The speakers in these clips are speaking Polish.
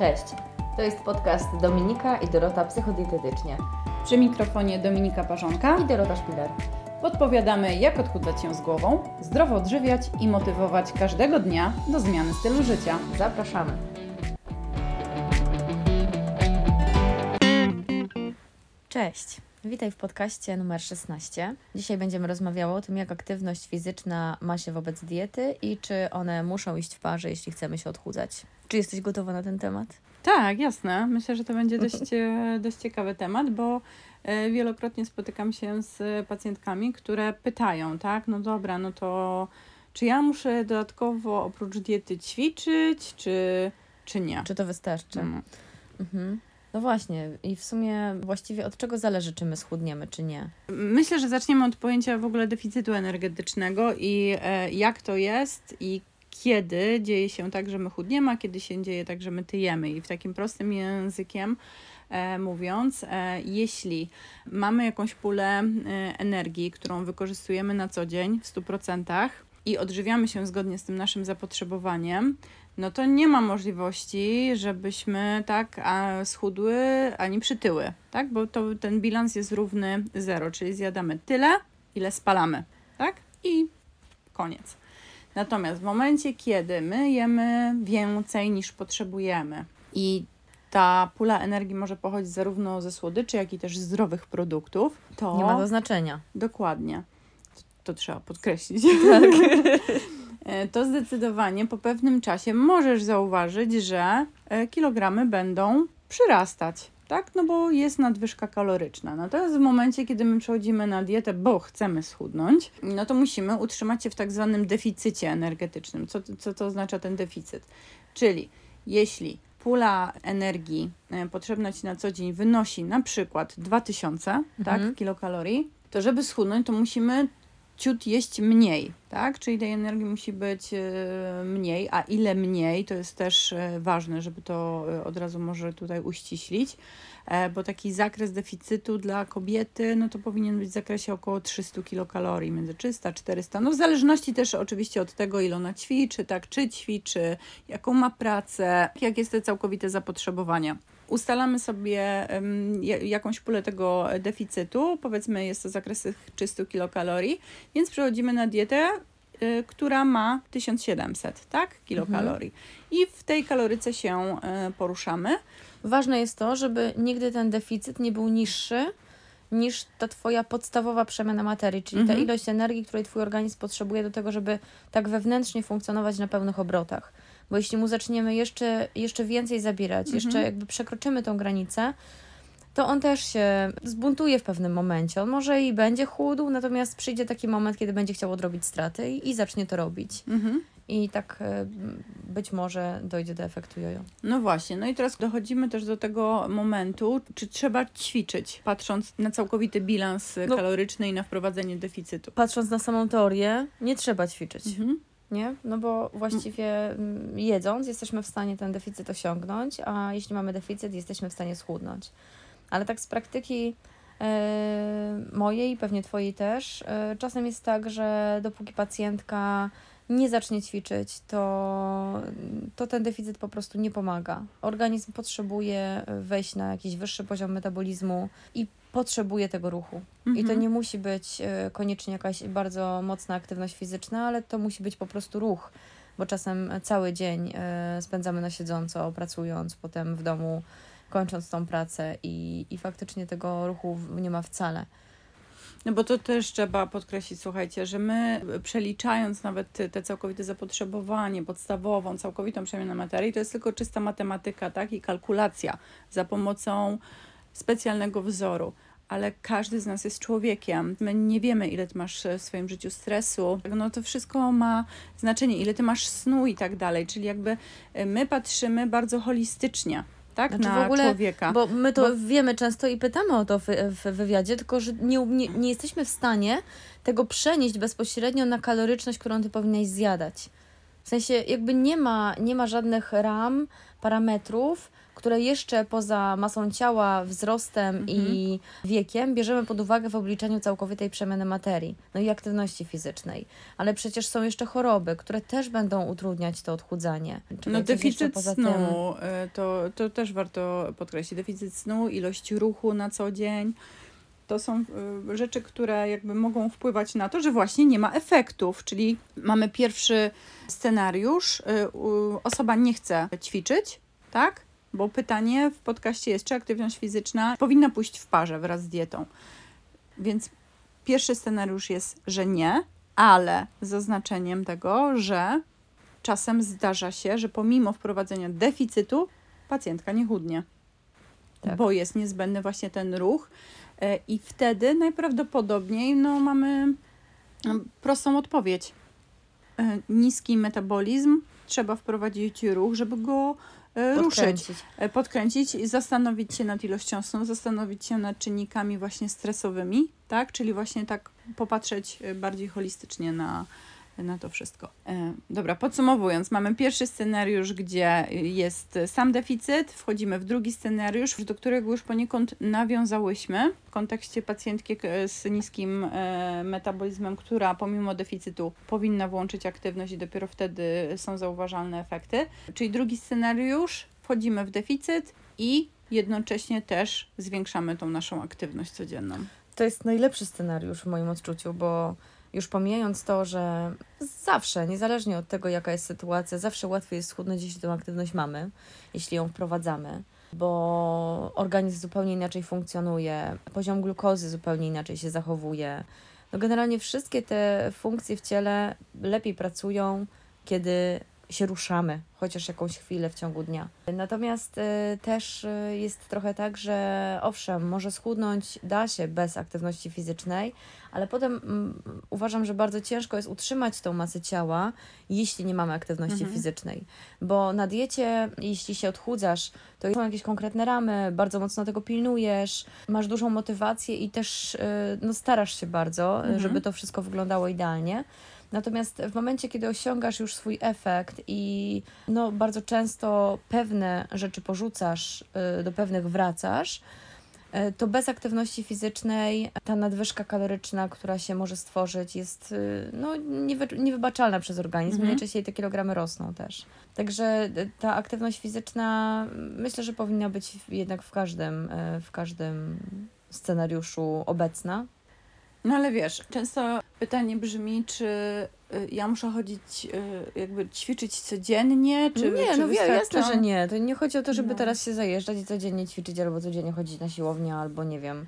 Cześć, to jest podcast Dominika i Dorota Psychodietetycznie Przy mikrofonie Dominika Parzonka i Dorota Szpiler. podpowiadamy, jak odchudzać się z głową, zdrowo odżywiać i motywować każdego dnia do zmiany stylu życia. Zapraszamy. Cześć, witaj w podcaście numer 16. Dzisiaj będziemy rozmawiały o tym, jak aktywność fizyczna ma się wobec diety i czy one muszą iść w parze, jeśli chcemy się odchudzać. Czy jesteś gotowa na ten temat? Tak, jasne. Myślę, że to będzie dość, e, dość ciekawy temat, bo e, wielokrotnie spotykam się z pacjentkami, które pytają, tak, no dobra, no to czy ja muszę dodatkowo oprócz diety ćwiczyć, czy, czy nie? Czy to wystarczy? Mm. Mhm. No właśnie, i w sumie właściwie od czego zależy, czy my schudniemy, czy nie? Myślę, że zaczniemy od pojęcia w ogóle deficytu energetycznego i e, jak to jest i kiedy dzieje się tak, że my chudniemy, a kiedy się dzieje tak, że my tyjemy. I w takim prostym językiem e, mówiąc, e, jeśli mamy jakąś pulę e, energii, którą wykorzystujemy na co dzień w 100% i odżywiamy się zgodnie z tym naszym zapotrzebowaniem, no to nie ma możliwości, żebyśmy tak a, schudły ani przytyły, tak? Bo to, ten bilans jest równy zero, czyli zjadamy tyle, ile spalamy, tak? I koniec. Natomiast w momencie, kiedy my jemy więcej niż potrzebujemy i ta pula energii może pochodzić zarówno ze słodyczy, jak i też zdrowych produktów, to Nie ma to znaczenia. Dokładnie. To, to trzeba podkreślić. Tak. E, to zdecydowanie po pewnym czasie możesz zauważyć, że e, kilogramy będą przyrastać. Tak, no bo jest nadwyżka kaloryczna. Natomiast w momencie, kiedy my przechodzimy na dietę, bo chcemy schudnąć, no to musimy utrzymać się w tak zwanym deficycie energetycznym. Co, co to oznacza ten deficyt? Czyli jeśli pula energii e, potrzebna Ci na co dzień wynosi na przykład 2000 tak, kilokalorii, to żeby schudnąć, to musimy ciut jeść mniej, tak? Czyli tej energii musi być e, mniej, a ile mniej, to jest też e, ważne, żeby to e, od razu może tutaj uściślić, bo taki zakres deficytu dla kobiety, no to powinien być w zakresie około 300 kilokalorii, między 300 a 400, no w zależności też oczywiście od tego, ile ona ćwiczy, tak, czy ćwiczy, jaką ma pracę, jak jest to całkowite zapotrzebowanie ustalamy sobie jakąś pulę tego deficytu, powiedzmy jest to zakres tych 300 kilokalorii, więc przechodzimy na dietę, y, która ma 1700 tak, kilokalorii. I w tej kaloryce się y, poruszamy. Ważne jest to, żeby nigdy ten deficyt nie był niższy niż ta Twoja podstawowa przemiana materii, czyli ta Mhm. ilość energii, której Twój organizm potrzebuje do tego, żeby tak wewnętrznie funkcjonować na pełnych obrotach. Bo jeśli mu zaczniemy jeszcze, jeszcze więcej zabierać, Mhm. jeszcze jakby przekroczymy tą granicę, to on też się zbuntuje w pewnym momencie. On może i będzie chudł, natomiast przyjdzie taki moment, kiedy będzie chciał odrobić straty i, i zacznie to robić. Mhm. I tak e, być może dojdzie do efektu jojo. No właśnie, no i teraz dochodzimy też do tego momentu, czy trzeba ćwiczyć, patrząc na całkowity bilans No. kaloryczny i na wprowadzenie deficytu. Patrząc na samą teorię, nie trzeba ćwiczyć. Mhm. Nie? No bo właściwie mm, jedząc jesteśmy w stanie ten deficyt osiągnąć, a jeśli mamy deficyt, jesteśmy w stanie schudnąć. Ale tak z praktyki e, mojej, pewnie Twojej też, e, czasem jest tak, że dopóki pacjentka nie zacznie ćwiczyć, to, to ten deficyt po prostu nie pomaga. Organizm potrzebuje wejść na jakiś wyższy poziom metabolizmu i potrzebuje tego ruchu. I to Mhm. nie musi być e, koniecznie jakaś bardzo mocna aktywność fizyczna, ale to musi być po prostu ruch, bo czasem cały dzień e, spędzamy na siedząco, pracując, potem w domu, kończąc tą pracę i, i faktycznie tego ruchu nie ma wcale. No bo to też trzeba podkreślić, słuchajcie, że my przeliczając nawet te- te całkowite zapotrzebowanie, podstawową, całkowitą przemianę materii, to jest tylko czysta matematyka, tak? I kalkulacja za pomocą specjalnego wzoru. Ale każdy z nas jest człowiekiem. My nie wiemy, ile ty masz w swoim życiu stresu. No to wszystko ma znaczenie, ile ty masz snu i tak dalej. Czyli jakby y, my patrzymy bardzo holistycznie, tak? Znaczy w na ogóle- człowieka. Bo my to Bo- wiemy często i pytamy o to w, w wywiadzie, tylko że nie, nie, nie jesteśmy w stanie tego przenieść bezpośrednio na kaloryczność, którą ty powinnaś zjadać. sensie jakby nie ma, nie ma żadnych ram, parametrów, które jeszcze poza masą ciała, wzrostem Mhm. i wiekiem bierzemy pod uwagę w obliczeniu całkowitej przemiany materii, no i aktywności fizycznej. Ale przecież są jeszcze choroby, które też będą utrudniać to odchudzanie. No deficyt snu, tym? y, to, to też warto podkreślić. Deficyt snu, ilość ruchu na co dzień. To są y, rzeczy, które jakby mogą wpływać na to, że właśnie nie ma efektów. Czyli mamy pierwszy scenariusz, u- osoba nie chce ćwiczyć, tak? Bo pytanie w podcaście jest, czy aktywność fizyczna powinna pójść w parze wraz z dietą. Więc pierwszy scenariusz jest, że nie, ale z zaznaczeniem tego, że czasem zdarza się, że pomimo wprowadzenia deficytu pacjentka nie chudnie, Tak. bo jest niezbędny właśnie ten ruch e, i wtedy najprawdopodobniej no, mamy mm, prostą odpowiedź. E, Niski metabolizm, trzeba wprowadzić ruch, żeby go ruszyć Podkręcić. e, podkręcić i zastanowić się nad ilością snu, zastanowić się nad czynnikami właśnie stresowymi, tak? Czyli właśnie tak popatrzeć e, bardziej holistycznie na, na to wszystko. E, dobra, podsumowując, mamy pierwszy scenariusz, gdzie jest sam deficyt, wchodzimy w drugi scenariusz, do którego już poniekąd nawiązałyśmy w kontekście pacjentki e, z niskim e, metabolizmem, która pomimo deficytu powinna włączyć aktywność i dopiero wtedy są zauważalne efekty. Czyli drugi scenariusz, wchodzimy w deficyt i jednocześnie też zwiększamy tą naszą aktywność codzienną. To jest najlepszy scenariusz w moim odczuciu, bo już pomijając to, że zawsze, niezależnie od tego, jaka jest sytuacja, zawsze łatwiej jest schudnąć, jeśli tę aktywność mamy, jeśli ją wprowadzamy, bo organizm zupełnie inaczej funkcjonuje, poziom glukozy zupełnie inaczej się zachowuje. No generalnie wszystkie te funkcje w ciele lepiej pracują, kiedy się ruszamy, chociaż jakąś chwilę w ciągu dnia. Natomiast y, też y, jest trochę tak, że owszem, może schudnąć da się bez aktywności fizycznej, ale potem mm, uważam, że bardzo ciężko jest utrzymać tą masę ciała, jeśli nie mamy aktywności Mhm. fizycznej. Bo na diecie, jeśli się odchudzasz, to są jakieś konkretne ramy, bardzo mocno tego pilnujesz, masz dużą motywację i też y, no, starasz się bardzo, Mhm. żeby to wszystko wyglądało idealnie. Natomiast w momencie, kiedy osiągasz już swój efekt i no, bardzo często pewne rzeczy porzucasz, y, do pewnych wracasz, y, to bez aktywności fizycznej ta nadwyżka kaloryczna, która się może stworzyć, jest y, no, niewy, niewybaczalna przez organizm. Mhm. Najczęściej te kilogramy rosną też. Także ta aktywność fizyczna y, myślę, że powinna być jednak w każdym, w każdym scenariuszu obecna. No ale wiesz, często pytanie brzmi, czy y, ja muszę chodzić, y, jakby ćwiczyć codziennie, czy nie, czy no wie, wystarcza? jasne, że nie. To nie chodzi o to, żeby No. teraz się zajeżdżać i codziennie ćwiczyć, albo codziennie chodzić na siłownię, albo nie wiem,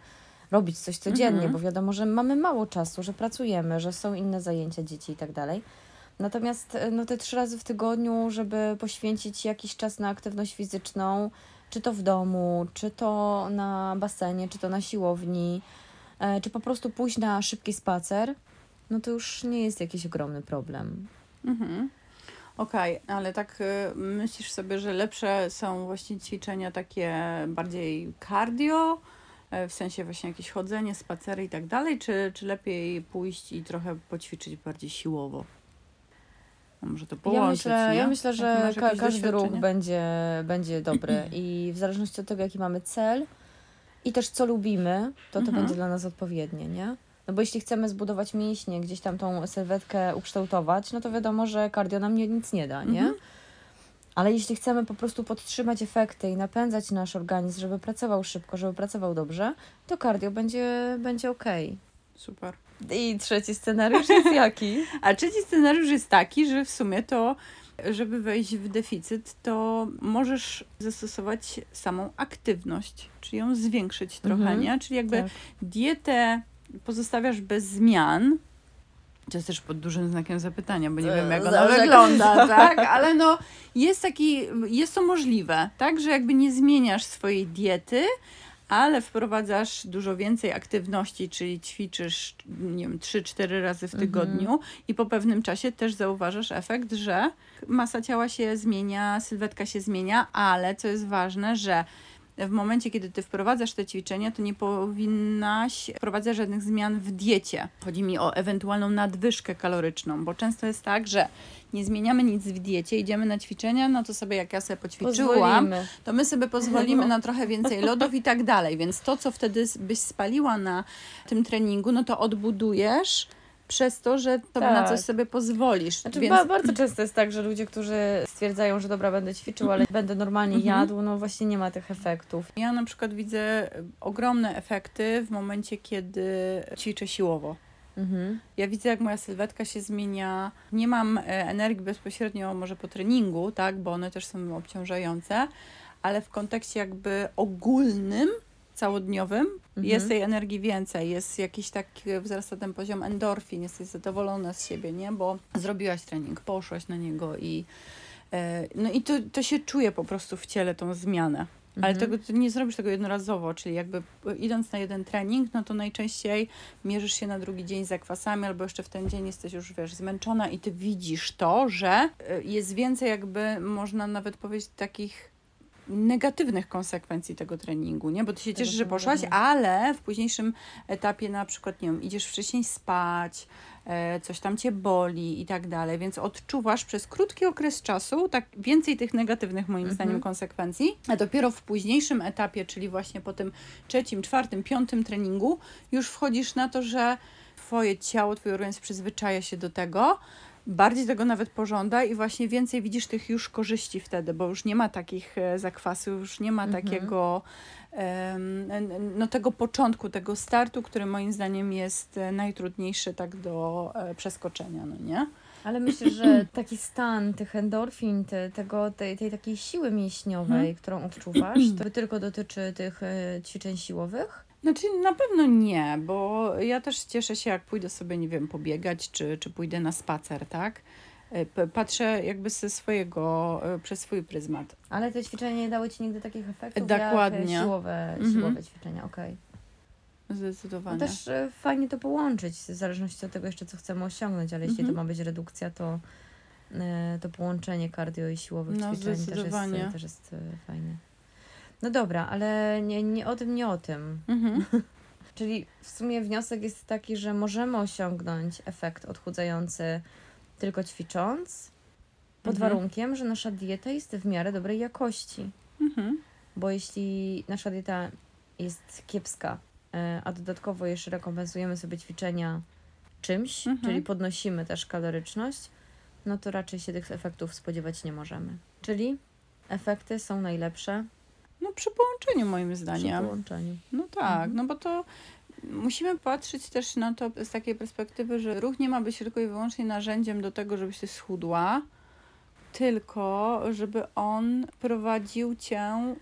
robić coś codziennie, Mhm. bo wiadomo, że mamy mało czasu, że pracujemy, że są inne zajęcia dzieci i tak dalej. Natomiast e, no, te trzy razy w tygodniu, żeby poświęcić jakiś czas na aktywność fizyczną, czy to w domu, czy to na basenie, czy to na siłowni, czy po prostu pójść na szybki spacer, no to już nie jest jakiś ogromny problem. Mhm. Okej, ale tak y, myślisz sobie, że lepsze są właśnie ćwiczenia takie bardziej cardio, y, w sensie właśnie jakieś chodzenie, spacery i tak dalej, czy, czy lepiej pójść i trochę poćwiczyć bardziej siłowo? No, Może to Ja połączyć, myślę, nie? ja myślę, że ka- każdy ruch będzie, będzie dobry i w zależności od tego, jaki mamy cel i też co lubimy, to to Mhm. będzie dla nas odpowiednie, nie? No bo jeśli chcemy zbudować mięśnie, gdzieś tam tą sylwetkę ukształtować, no to wiadomo, że cardio nam nie, nic nie da, nie? Mhm. Ale jeśli chcemy po prostu podtrzymać efekty i napędzać nasz organizm, żeby pracował szybko, żeby pracował dobrze, to cardio będzie, będzie okej. Super. I trzeci scenariusz jest jaki? A trzeci scenariusz jest taki, że w sumie to, żeby wejść w deficyt, to możesz zastosować samą aktywność, czyli ją zwiększyć trochę, Mhm. nie? Czyli jakby Tak. dietę pozostawiasz bez zmian. To jest też pod dużym znakiem zapytania, bo nie wiem, jak ona wygląda, tak? Ale no, jest taki, jest to możliwe, tak? Że jakby nie zmieniasz swojej diety, ale wprowadzasz dużo więcej aktywności, czyli ćwiczysz, nie wiem, 3-4 razy w Mhm. tygodniu i po pewnym czasie też zauważasz efekt, że masa ciała się zmienia, sylwetka się zmienia, ale co jest ważne, że w momencie, kiedy ty wprowadzasz te ćwiczenia, to nie powinnaś wprowadzać żadnych zmian w diecie. Chodzi mi o ewentualną nadwyżkę kaloryczną, bo często jest tak, że nie zmieniamy nic w diecie, idziemy na ćwiczenia, no to sobie jak ja sobie poćwiczyłam, Pozwolimy. to my sobie pozwolimy No. na trochę więcej lodów i tak dalej. Więc to, co wtedy byś spaliła na tym treningu, no to odbudujesz przez to, że sobie na Tak. coś sobie pozwolisz. Znaczy, Więc ba- bardzo często jest tak, że ludzie, którzy stwierdzają, że dobra, będę ćwiczył, ale będę normalnie Mhm. jadł, no właśnie nie ma tych efektów. ja na przykład widzę ogromne efekty w momencie, kiedy ćwiczę siłowo. Mhm. Ja widzę, jak moja sylwetka się zmienia. Nie mam e, energii bezpośrednio może po treningu, tak, bo one też są obciążające, ale w kontekście jakby ogólnym, całodniowym Mhm. jest tej energii więcej, jest jakiś taki, wzrasta ten poziom endorfin, jesteś zadowolona z siebie, nie, bo zrobiłaś trening, poszłaś na niego i e, no i to, to się czuje po prostu w ciele tą zmianę. Ale Mhm. tego nie zrobisz tego jednorazowo, czyli jakby idąc na jeden trening, no to najczęściej mierzysz się na drugi dzień z zakwasami, albo jeszcze w ten dzień jesteś już, wiesz, zmęczona i ty widzisz to, że y, jest więcej jakby, można nawet powiedzieć, takich negatywnych konsekwencji tego treningu, nie? Bo ty się cieszysz, że poszłaś, ale w późniejszym etapie na przykład, nie wiem, idziesz wcześniej spać, e, coś tam cię boli i tak dalej, więc odczuwasz przez krótki okres czasu tak więcej tych negatywnych moim Mhm. zdaniem konsekwencji, a dopiero w późniejszym etapie, czyli właśnie po tym trzecim, czwartym, piątym treningu już wchodzisz na to, że twoje ciało, twój organizm przyzwyczaja się do tego, bardziej tego nawet pożąda i właśnie więcej widzisz tych już korzyści wtedy, bo już nie ma takich e, zakwasów, już nie ma Mhm. takiego no tego początku, tego startu, który moim zdaniem jest e, najtrudniejszy tak do e, przeskoczenia, no nie? Ale myślę, że taki stan tych endorfin, te, tego, tej, tej takiej siły mięśniowej, Mhm. którą odczuwasz, to tylko dotyczy tych ćwiczeń siłowych? Znaczy na pewno nie, bo ja też cieszę się, jak pójdę sobie, nie wiem, pobiegać, czy, czy pójdę na spacer, tak? E, Patrzę jakby ze swojego, e, przez swój pryzmat. Ale te ćwiczenia nie dały Ci nigdy takich efektów Dokładnie. jak e, siłowe, Mhm. siłowe ćwiczenia, okej. No Zdecydowanie. też e, fajnie to połączyć, w zależności od tego jeszcze, co chcemy osiągnąć, ale jeśli Mhm. to ma być redukcja, to e, to połączenie cardio i siłowych No, ćwiczeń też jest, też jest e, fajne. No dobra, ale nie, nie o tym, nie o tym. Mhm. Czyli w sumie wniosek jest taki, że możemy osiągnąć efekt odchudzający tylko ćwicząc, pod Mhm. warunkiem, że nasza dieta jest w miarę dobrej jakości. Mhm. Bo jeśli nasza dieta jest kiepska, e, a dodatkowo jeszcze rekompensujemy sobie ćwiczenia czymś, Mhm. czyli podnosimy też kaloryczność, no to raczej się tych efektów spodziewać nie możemy. Czyli efekty są najlepsze No przy połączeniu moim przy zdaniem. połączeniu. No tak, Mhm. no bo to musimy patrzeć też na to z takiej perspektywy, że ruch nie ma być tylko i wyłącznie narzędziem do tego, żebyś ty schudła, tylko żeby on prowadził cię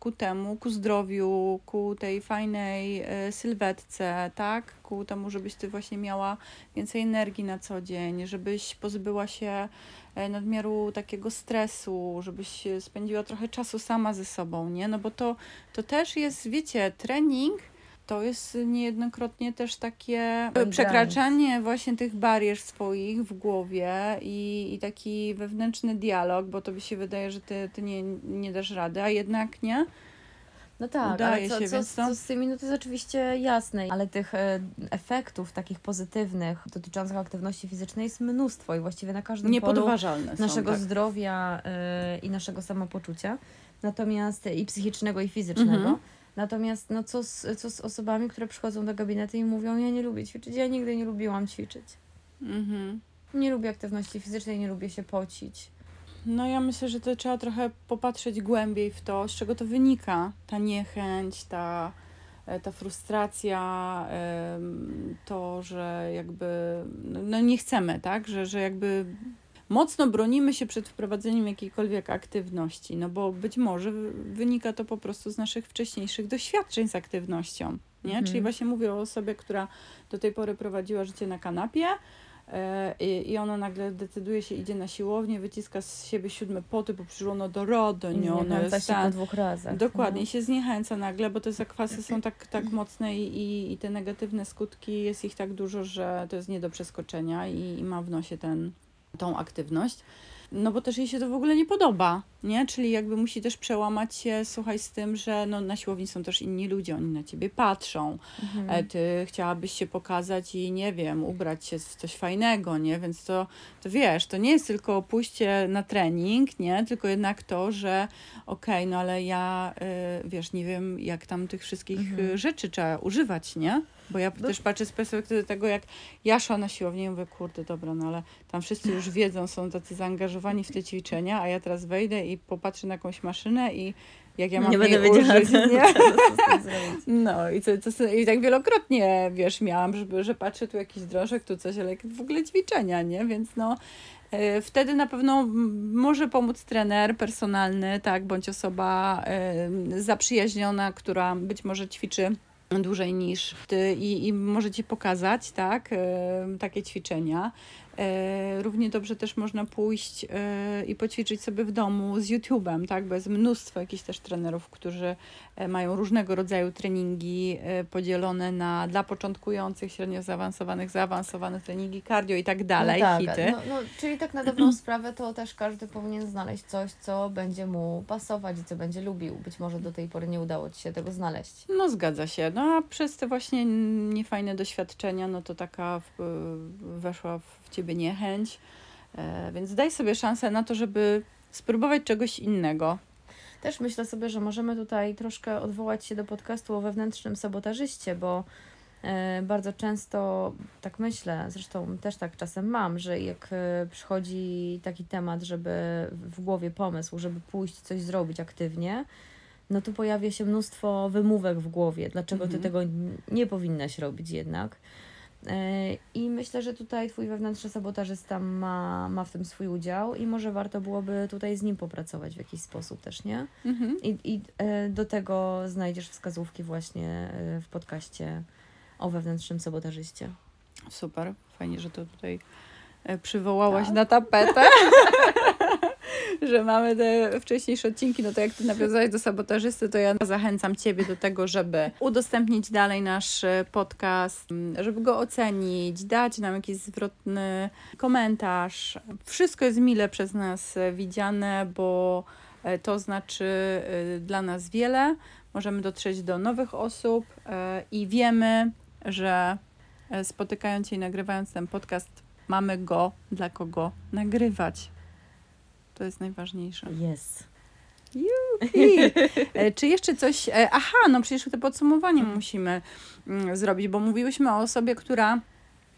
ku temu, ku zdrowiu, ku tej fajnej e, sylwetce, tak? Ku temu, żebyś ty właśnie miała więcej energii na co dzień, żebyś pozbyła się e, nadmiaru takiego stresu, żebyś spędziła trochę czasu sama ze sobą, nie? No bo to, to też jest, wiecie, trening to jest niejednokrotnie też takie przekraczanie właśnie tych barier swoich w głowie i, i taki wewnętrzny dialog, bo to by się wydaje, że ty, ty nie, nie dasz rady, a jednak nie. No tak, Udaje ale co, się, co, więc to- co z tymi, no to jest oczywiście jasne, ale tych e, efektów takich pozytywnych dotyczących aktywności fizycznej jest mnóstwo i właściwie na każdym polu Niepodważalne są, naszego tak. zdrowia e, i naszego samopoczucia, natomiast i psychicznego i fizycznego. Mhm. Natomiast no co z, co z osobami, które przychodzą do gabinetu i mówią, ja nie lubię ćwiczyć, ja nigdy nie lubiłam ćwiczyć. Mhm. Nie lubię aktywności fizycznej, nie lubię się pocić. No ja myślę, że to trzeba trochę popatrzeć głębiej w to, z czego to wynika. Ta niechęć, ta, e, ta frustracja, to, że jakby no, no nie chcemy, tak? Że, że jakby mocno bronimy się przed wprowadzeniem jakiejkolwiek aktywności, no bo być może wy- wynika to po prostu z naszych wcześniejszych doświadczeń z aktywnością, nie? Mhm. Czyli właśnie mówię o osobie, która do tej pory prowadziła życie na kanapie, E, I, I ona nagle decyduje się, idzie na siłownię, wyciska z siebie siódme poty, bo da radę, I nie, zniechęca jest się po ten. dwóch razach. Dokładnie, No. się zniechęca nagle, bo te zakwasy są tak, tak mocne i, i, i te negatywne skutki, jest ich tak dużo, że to jest nie do przeskoczenia i, i ma w nosie ten, tą aktywność. No bo też jej się to w ogóle nie podoba, nie? Czyli jakby musi też przełamać się, słuchaj, z tym, że no, na siłowni są też inni ludzie, oni na ciebie patrzą. Mhm. E, ty chciałabyś się pokazać i nie wiem, ubrać się w coś fajnego, nie? Więc to, to wiesz, to nie jest tylko pójście na trening, nie? Tylko jednak to, że okej, no ale ja, y, wiesz, nie wiem, jak tam tych wszystkich Mhm. y, rzeczy trzeba używać, nie? Bo ja No- też patrzę z perspektywy tego, jak ja szła na siłownię i mówię, kurde, dobra, no ale tam wszyscy już wiedzą, są tacy zaangażowani w te ćwiczenia, a ja teraz wejdę i popatrzę na jakąś maszynę i jak ja mam nie będę wiedziała, użyć, nie? No i, co, co, i tak wielokrotnie, wiesz, miałam, żeby, że patrzę tu jakiś drążek, tu coś, ale w ogóle ćwiczenia, nie? Więc no, e, wtedy na pewno może pomóc trener personalny, tak, bądź osoba e, zaprzyjaźniona, która być może ćwiczy dłużej niż ty i, i może ci pokazać, tak, e, takie ćwiczenia. E, Równie dobrze też można pójść e, i poćwiczyć sobie w domu z YouTube'em, tak? Bo jest mnóstwo jakichś też trenerów, którzy e, mają różnego rodzaju treningi podzielone na dla początkujących, średnio zaawansowanych, zaawansowane treningi cardio i tak dalej, no tak, hity. No, no, czyli tak na dobrą sprawę to też każdy powinien znaleźć coś, co będzie mu pasować i co będzie lubił. Być może do tej pory nie udało Ci się tego znaleźć. No zgadza się. No a przez te właśnie niefajne doświadczenia, no to taka w, weszła w ciebie niechęć. E, więc daj sobie szansę na to, żeby spróbować czegoś innego. Też myślę sobie, że możemy tutaj troszkę odwołać się do podcastu o wewnętrznym sabotażyście, bo e, bardzo często tak myślę, zresztą też tak czasem mam, że jak e, przychodzi taki temat, żeby w głowie pomysł, żeby pójść coś zrobić aktywnie, no to pojawia się mnóstwo wymówek w głowie, dlaczego ty Mhm. tego n- nie powinnaś robić jednak. E, I myślę, że tutaj twój wewnętrzny sabotażysta ma, ma w tym swój udział i może warto byłoby tutaj z nim popracować w jakiś sposób też, nie? Mhm. I, i e, do tego znajdziesz wskazówki właśnie e, w podcaście o wewnętrznym sabotażyście. Super, fajnie, że to tutaj przywołałaś Tak. na tapetę. że mamy te wcześniejsze odcinki, no to jak ty nawiązałeś do sabotażysty, to ja zachęcam ciebie do tego, żeby udostępnić dalej nasz e, podcast, żeby go ocenić, dać nam jakiś zwrotny komentarz. Wszystko jest mile przez nas e, widziane, bo e, to znaczy dla nas wiele. Możemy dotrzeć do nowych osób i wiemy, że spotykając się i nagrywając ten podcast, mamy go dla kogo nagrywać. To jest najważniejsze. Jest. E, czy jeszcze coś. e, Aha, no przecież to podsumowanie musimy mm, zrobić, bo mówiłyśmy o osobie, która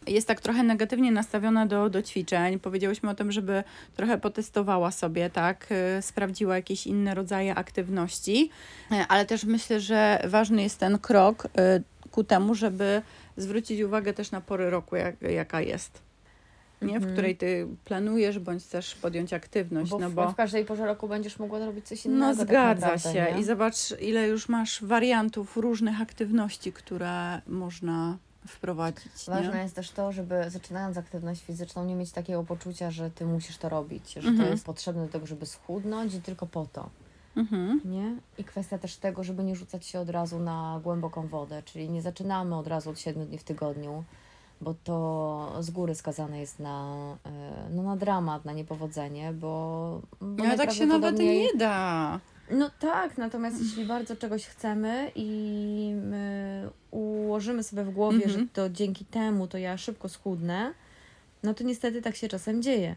jest tak trochę negatywnie nastawiona do, do ćwiczeń. Powiedziałyśmy o tym, żeby trochę potestowała sobie, tak, e, sprawdziła jakieś inne rodzaje aktywności, ale też myślę, że ważny jest ten krok ku temu, żeby zwrócić uwagę też na pory roku, jak, jaka jest. Nie? W Mhm. której ty planujesz, bądź też podjąć aktywność. Bo, no w, bo w każdej porze roku będziesz mogła robić coś innego. no tak zgadza naprawdę, się. nie? I zobacz, ile już masz wariantów różnych aktywności, które można wprowadzić. Ważne Nie? jest też to, żeby zaczynając aktywność fizyczną nie mieć takiego poczucia, że ty musisz to robić, że Mhm. to jest potrzebne do tego, żeby schudnąć i tylko po to. Mhm. Nie? I kwestia też tego, żeby nie rzucać się od razu na głęboką wodę, czyli nie zaczynamy od razu od 7 dni w tygodniu, bo to z góry skazane jest na, e, no, na dramat, na niepowodzenie, bo, bo Ale tak się nawet nie da. No tak, natomiast jeśli bardzo czegoś chcemy i my ułożymy sobie w głowie, Mhm. że to dzięki temu to ja szybko schudnę, no to niestety tak się czasem dzieje.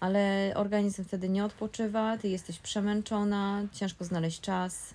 Ale organizm wtedy nie odpoczywa, ty jesteś przemęczona, ciężko znaleźć czas.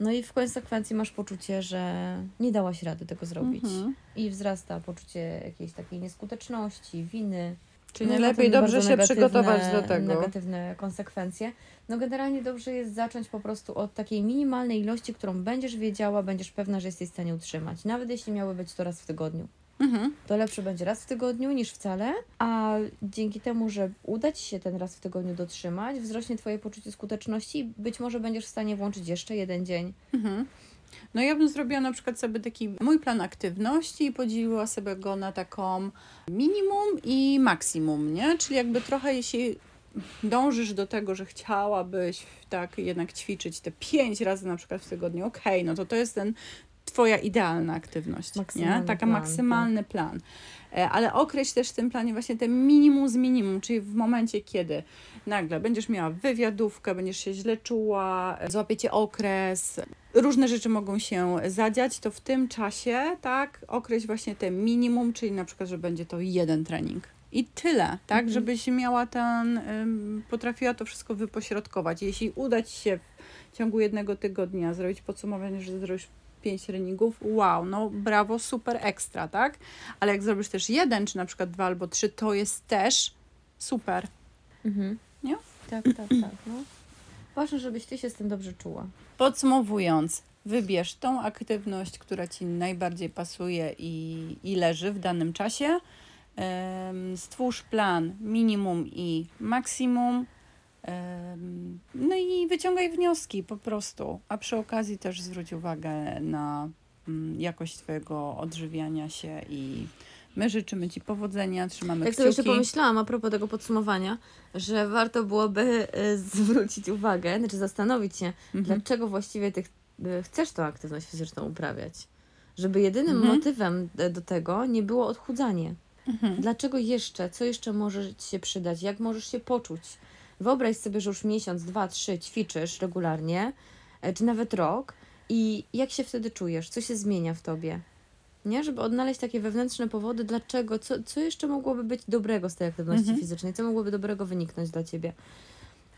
No i w konsekwencji masz poczucie, że nie dałaś rady tego zrobić. Mhm. I wzrasta poczucie jakiejś takiej nieskuteczności, winy. Czyli No, najlepiej potem dobrze się przygotować do tego. Negatywne konsekwencje. No generalnie dobrze jest zacząć po prostu od takiej minimalnej ilości, którą będziesz wiedziała, będziesz pewna, że jesteś w stanie utrzymać. Nawet jeśli miały być to raz w tygodniu. Mhm. To lepsze będzie raz w tygodniu niż wcale, a dzięki temu, że uda Ci się ten raz w tygodniu dotrzymać, wzrośnie Twoje poczucie skuteczności i być może będziesz w stanie włączyć jeszcze jeden dzień. Mhm. No ja bym zrobiła na przykład sobie taki mój plan aktywności i podzieliła sobie go na taką minimum i maksimum, nie? Czyli jakby trochę jeśli dążysz do tego, że chciałabyś tak jednak ćwiczyć te pięć razy na przykład w tygodniu, okej, no to to jest ten twoja idealna aktywność, nie? Maksymalny Taka plan, maksymalny plan. E, Ale określ też w tym planie właśnie te minimum z minimum, czyli w momencie, kiedy nagle będziesz miała wywiadówkę, będziesz się źle czuła, e, złapiecie okres, różne rzeczy mogą się zadziać, to w tym czasie, tak, określ właśnie te minimum, czyli na przykład, że będzie to jeden trening. I tyle, tak, Mhm. żebyś miała ten, potrafiła to wszystko wypośrodkować. Jeśli uda Ci się w ciągu jednego tygodnia zrobić podsumowanie, że zrobisz pięć treningów, wow, no brawo, super ekstra, tak? Ale jak zrobisz też jeden, czy na przykład dwa albo trzy, to jest też super. Mhm. Nie? Tak, tak, tak. No. Ważne, żebyś ty się z tym dobrze czuła. Podsumowując, wybierz tą aktywność, która Ci najbardziej pasuje i, i leży w danym czasie. Stwórz plan minimum i maksimum. No i wyciągaj wnioski po prostu. A przy okazji też zwróć uwagę na mm, jakość Twojego odżywiania się i my życzymy Ci powodzenia, trzymamy Tak sobie jeszcze pomyślałam a propos tego podsumowania, że warto byłoby y, zwrócić uwagę, znaczy zastanowić się, Mhm. dlaczego właściwie ty y, chcesz tą aktywność fizyczną uprawiać. Żeby jedynym Mhm. motywem e, do tego nie było odchudzanie. Mhm. Dlaczego jeszcze? Co jeszcze może Ci się przydać? Jak możesz się poczuć? Wyobraź sobie, że już miesiąc, dwa, trzy ćwiczysz regularnie, e, czy nawet rok i jak się wtedy czujesz? Co się zmienia w Tobie? Nie? Żeby odnaleźć takie wewnętrzne powody, dlaczego, co, co jeszcze mogłoby być dobrego z tej aktywności Mhm. fizycznej, co mogłoby dobrego wyniknąć dla Ciebie.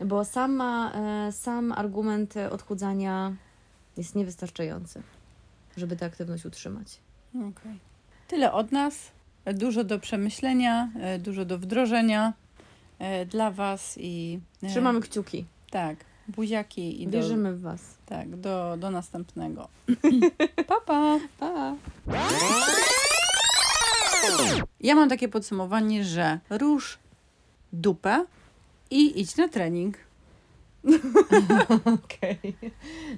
Bo sama, e, sam argument e, odchudzania jest niewystarczający, żeby tę aktywność utrzymać. Okej. Tyle od nas. Dużo do przemyślenia, dużo do wdrożenia dla Was i. e, Trzymamy kciuki. Tak, buziaki i do, Wierzymy w Was. tak, do, do następnego. pa, pa. Pa! Ja mam takie podsumowanie, że rusz dupę i idź na trening. Okej.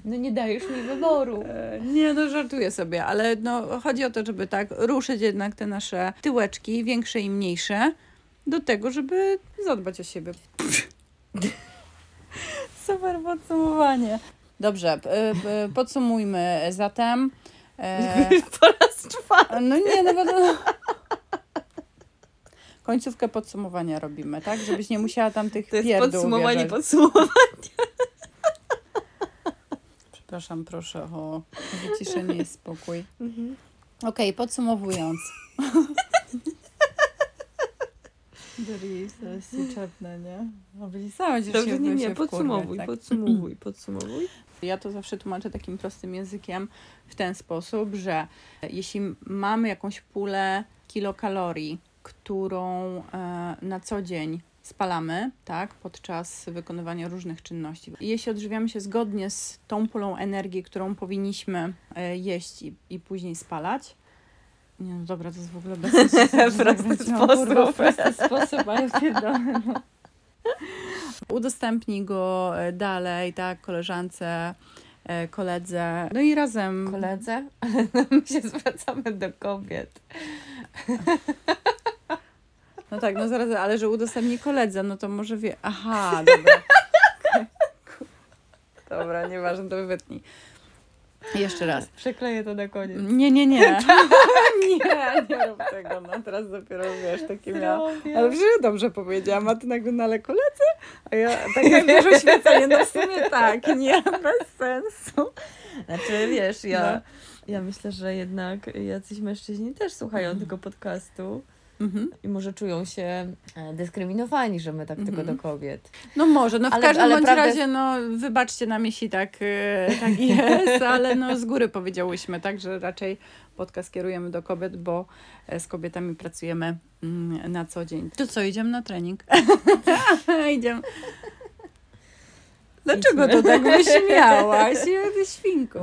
No nie dajesz mi wyboru. E, Nie, no żartuję sobie, ale no, chodzi o to, żeby tak ruszyć jednak te nasze tyłeczki, większe i mniejsze, do tego, żeby zadbać o siebie. Super podsumowanie. Dobrze, podsumujmy zatem. E, Po raz czwarty. no nie, no bo to... Końcówkę podsumowania robimy, tak? Żebyś nie musiała tam tych To jest podsumowanie podsumowania. Przepraszam, proszę o wyciszenie i spokój. Okej, podsumowując. Doris, to jest czepne, nie? No byli same się Dobrze, się nie, nie, wkurwiać, podsumowuj, tak? podsumowuj, podsumowuj. Ja to zawsze tłumaczę takim prostym językiem w ten sposób, że jeśli mamy jakąś pulę kilokalorii, którą e, na co dzień spalamy, tak, podczas wykonywania różnych czynności. Jeśli odżywiamy się zgodnie z tą pulą energii, którą powinniśmy e, jeść i, i później spalać, nie, no dobra, to jest w ogóle bez sensu. Prosty No, kurwa, sposób. prosty sposób, ale pierdolę, no. Udostępnij go e, dalej, tak, koleżance, e, koledze, no i razem. Koledze, my się zwracamy do kobiet. No tak, no zaraz, ale że udostępni koledze, no to może wie. Aha, dobra. Dobra, nieważne, to wytnij. Jeszcze raz. Przekleję to na koniec. Nie, nie, nie. nie, nie rób tego. No teraz dopiero wiesz, takie miałam. Ale przecież dobrze powiedziałam, a ty nagle na ale koledzy? A ja tak jak wiesz, oświecenie, no w sumie tak, nie, bez sensu. Znaczy, wiesz, ja, No. ja myślę, że jednak jacyś mężczyźni też słuchają tego podcastu Mhm. i może czują się e, dyskryminowani, że my tak tylko Mhm. do kobiet. No może, no w Ale- każdym ale bądź prawda razie, no wybaczcie nam, jeśli tak, e, tak jest, ale no z góry powiedziałyśmy, tak, że raczej podcast kierujemy do kobiet, bo e, z kobietami pracujemy mm, na co dzień. To co, idziemy na trening? idziemy. Dlaczego to tak wyśmiałaś? Świnko.